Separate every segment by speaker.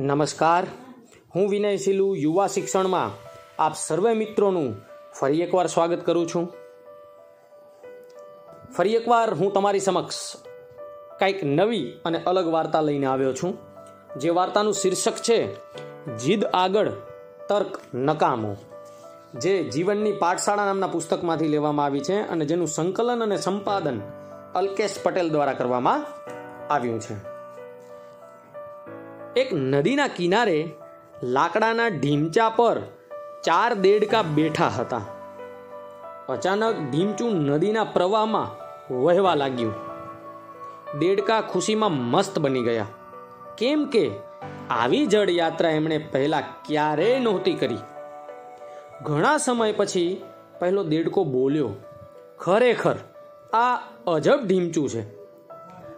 Speaker 1: નમસ્કાર. હું વિનય સિલુ, યુવા શિક્ષણમાં આપ સર્વે મિત્રોનું ફરી એકવાર સ્વાગત કરું છું. ફરી એકવાર હું તમારી સમક્ષ કંઈક નવી અને અલગ વાર્તા લઈને આવ્યો છું. જે વાર્તાનું શીર્ષક છે, જીદ આગળ તર્ક નકામો. જે જીવનની પાઠશાળા નામના પુસ્તકમાંથી લેવામાં આવી છે અને જેનું સંકલન અને સંપાદન અલ્કેશ પટેલ દ્વારા કરવામાં આવ્યું છે. એક નદીના કિનારે લાકડાના ઢીમચા પર ચાર દેડકા બેઠા હતા. અચાનક ઢીમચું નદીના પ્રવાહમાં વહેવા લાગ્યું. દેડકા ખુશીમાં મસ્ત બની ગયા. કેમ કે આવી જળ યાત્રા એમણે પહેલા ક્યારેય નહોતી કરી. ઘણા સમય પછી પહેલો દેડકો બોલ્યો, ખરેખર આ અજબ ઢીમચું છે.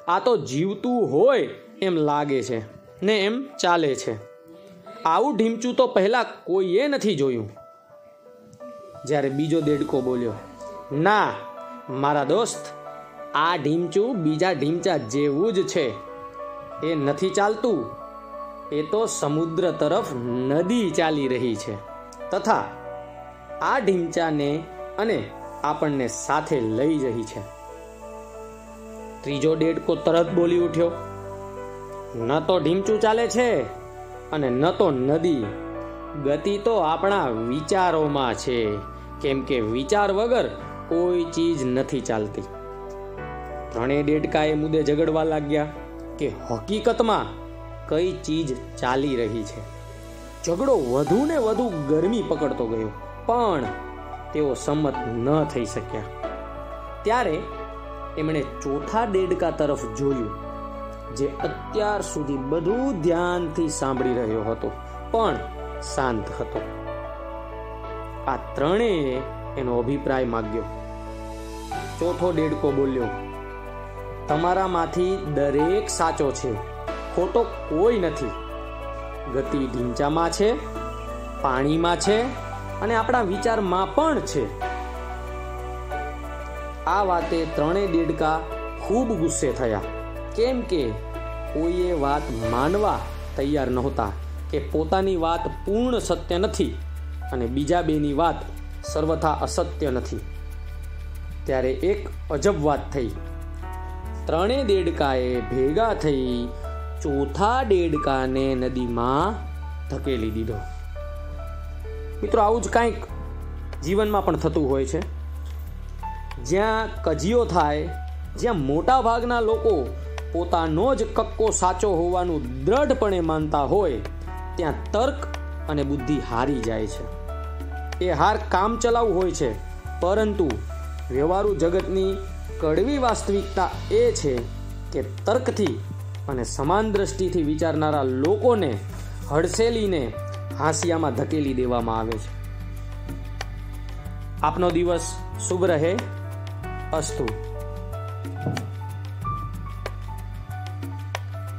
Speaker 1: આ તો જીવતું હોય એમ લાગે છે. ને એમ ચાલે છે. આવું ઢીમચું તો પહેલાં કોઈએ નથી જોયું. જ્યારે બીજો દેડકો બોલ્યો, ના, મારા દોસ્ત, આ ઢીમચું બીજા ઢીમચા જેવું જ છે. એ નથી ચાલતું. એ તો સમુદ્ર તરફ નદી ચાલી રહી છે. તથા આ ઢીમચાને અને આપણને સાથે લઈ રહી છે. ત્રીજો દેડકો તરત બોલી ઉઠ્યો ન તો ઢીમચું ચાલે છે અને ન તો નદી. ગતિ તો આપણા વિચારોમાં છે. કેમ કે વિચાર વગર કોઈ ચીજ નથી ચાલતી. ત્રણેય દેડકા એ મુદ્દે ઝઘડવા લાગ્યા કે હકીકતમાં કઈ ચીજ ચાલી રહી છે. ઝઘડો વધુ ને વધુ ગરમી પકડતો ગયો, પણ તેઓ સંમત ન થઈ શક્યા. ત્યારે એમણે ચોથા દેડકા તરફ જોયું. જે અત્યાર સુધી બધું ધ્યાનથી સાંભળી રહ્યો હતો, પણ શાંત હતો. આ ત્રણેય એનો અભિપ્રાય માગ્યો. ચોથો ડેડકો બોલ્યો, તમારામાંથી દરેક સાચો છે, ખોટો કોઈ નથી. ગતિ ઢીંચામાં છે, પાણીમાં છે, અને આપણા વિચારમાં પણ છે. આ વાતે ત્રણેય દેડકા ખૂબ ગુસ્સે થયા. કેમ કે કોઈએ વાત માનવા તૈયાર નહોતા કે પોતાની વાત પૂર્ણ સત્ય નથી અને બીજા બેની વાત સર્વથા અસત્ય નથી. ત્યારે એક અજબ વાત થઈ. ત્રણેય દેડકાએ ભેગા થઈ ચોથા દેડકાને નદીમાં ધકેલી દીધો. મિત્રો, આવું જ કાંઈક જીવનમાં પણ થતું હોય છે. જ્યાં કજિયો થાય, જ્યાં મોટા ભાગના લોકો પોતાનો જ કક્કો સાચો હોવાનું દ્રઢપણે માનતા હોય, ત્યાં તર્ક અને બુદ્ધિ હારી જાય છે. એ હાર કામ ચલાવ હોય છે, પરંતુ વ્યવહારુ જગતની કડવી વાસ્તવિકતા એ છે કે તર્કથી અને સમાન દ્રષ્ટિથી વિચારનારા લોકોને હડસેલીને હાંસિયામાં ધકેલી દેવામાં આવે છે. આપનો દિવસ શુભ રહે. અસ્તુ.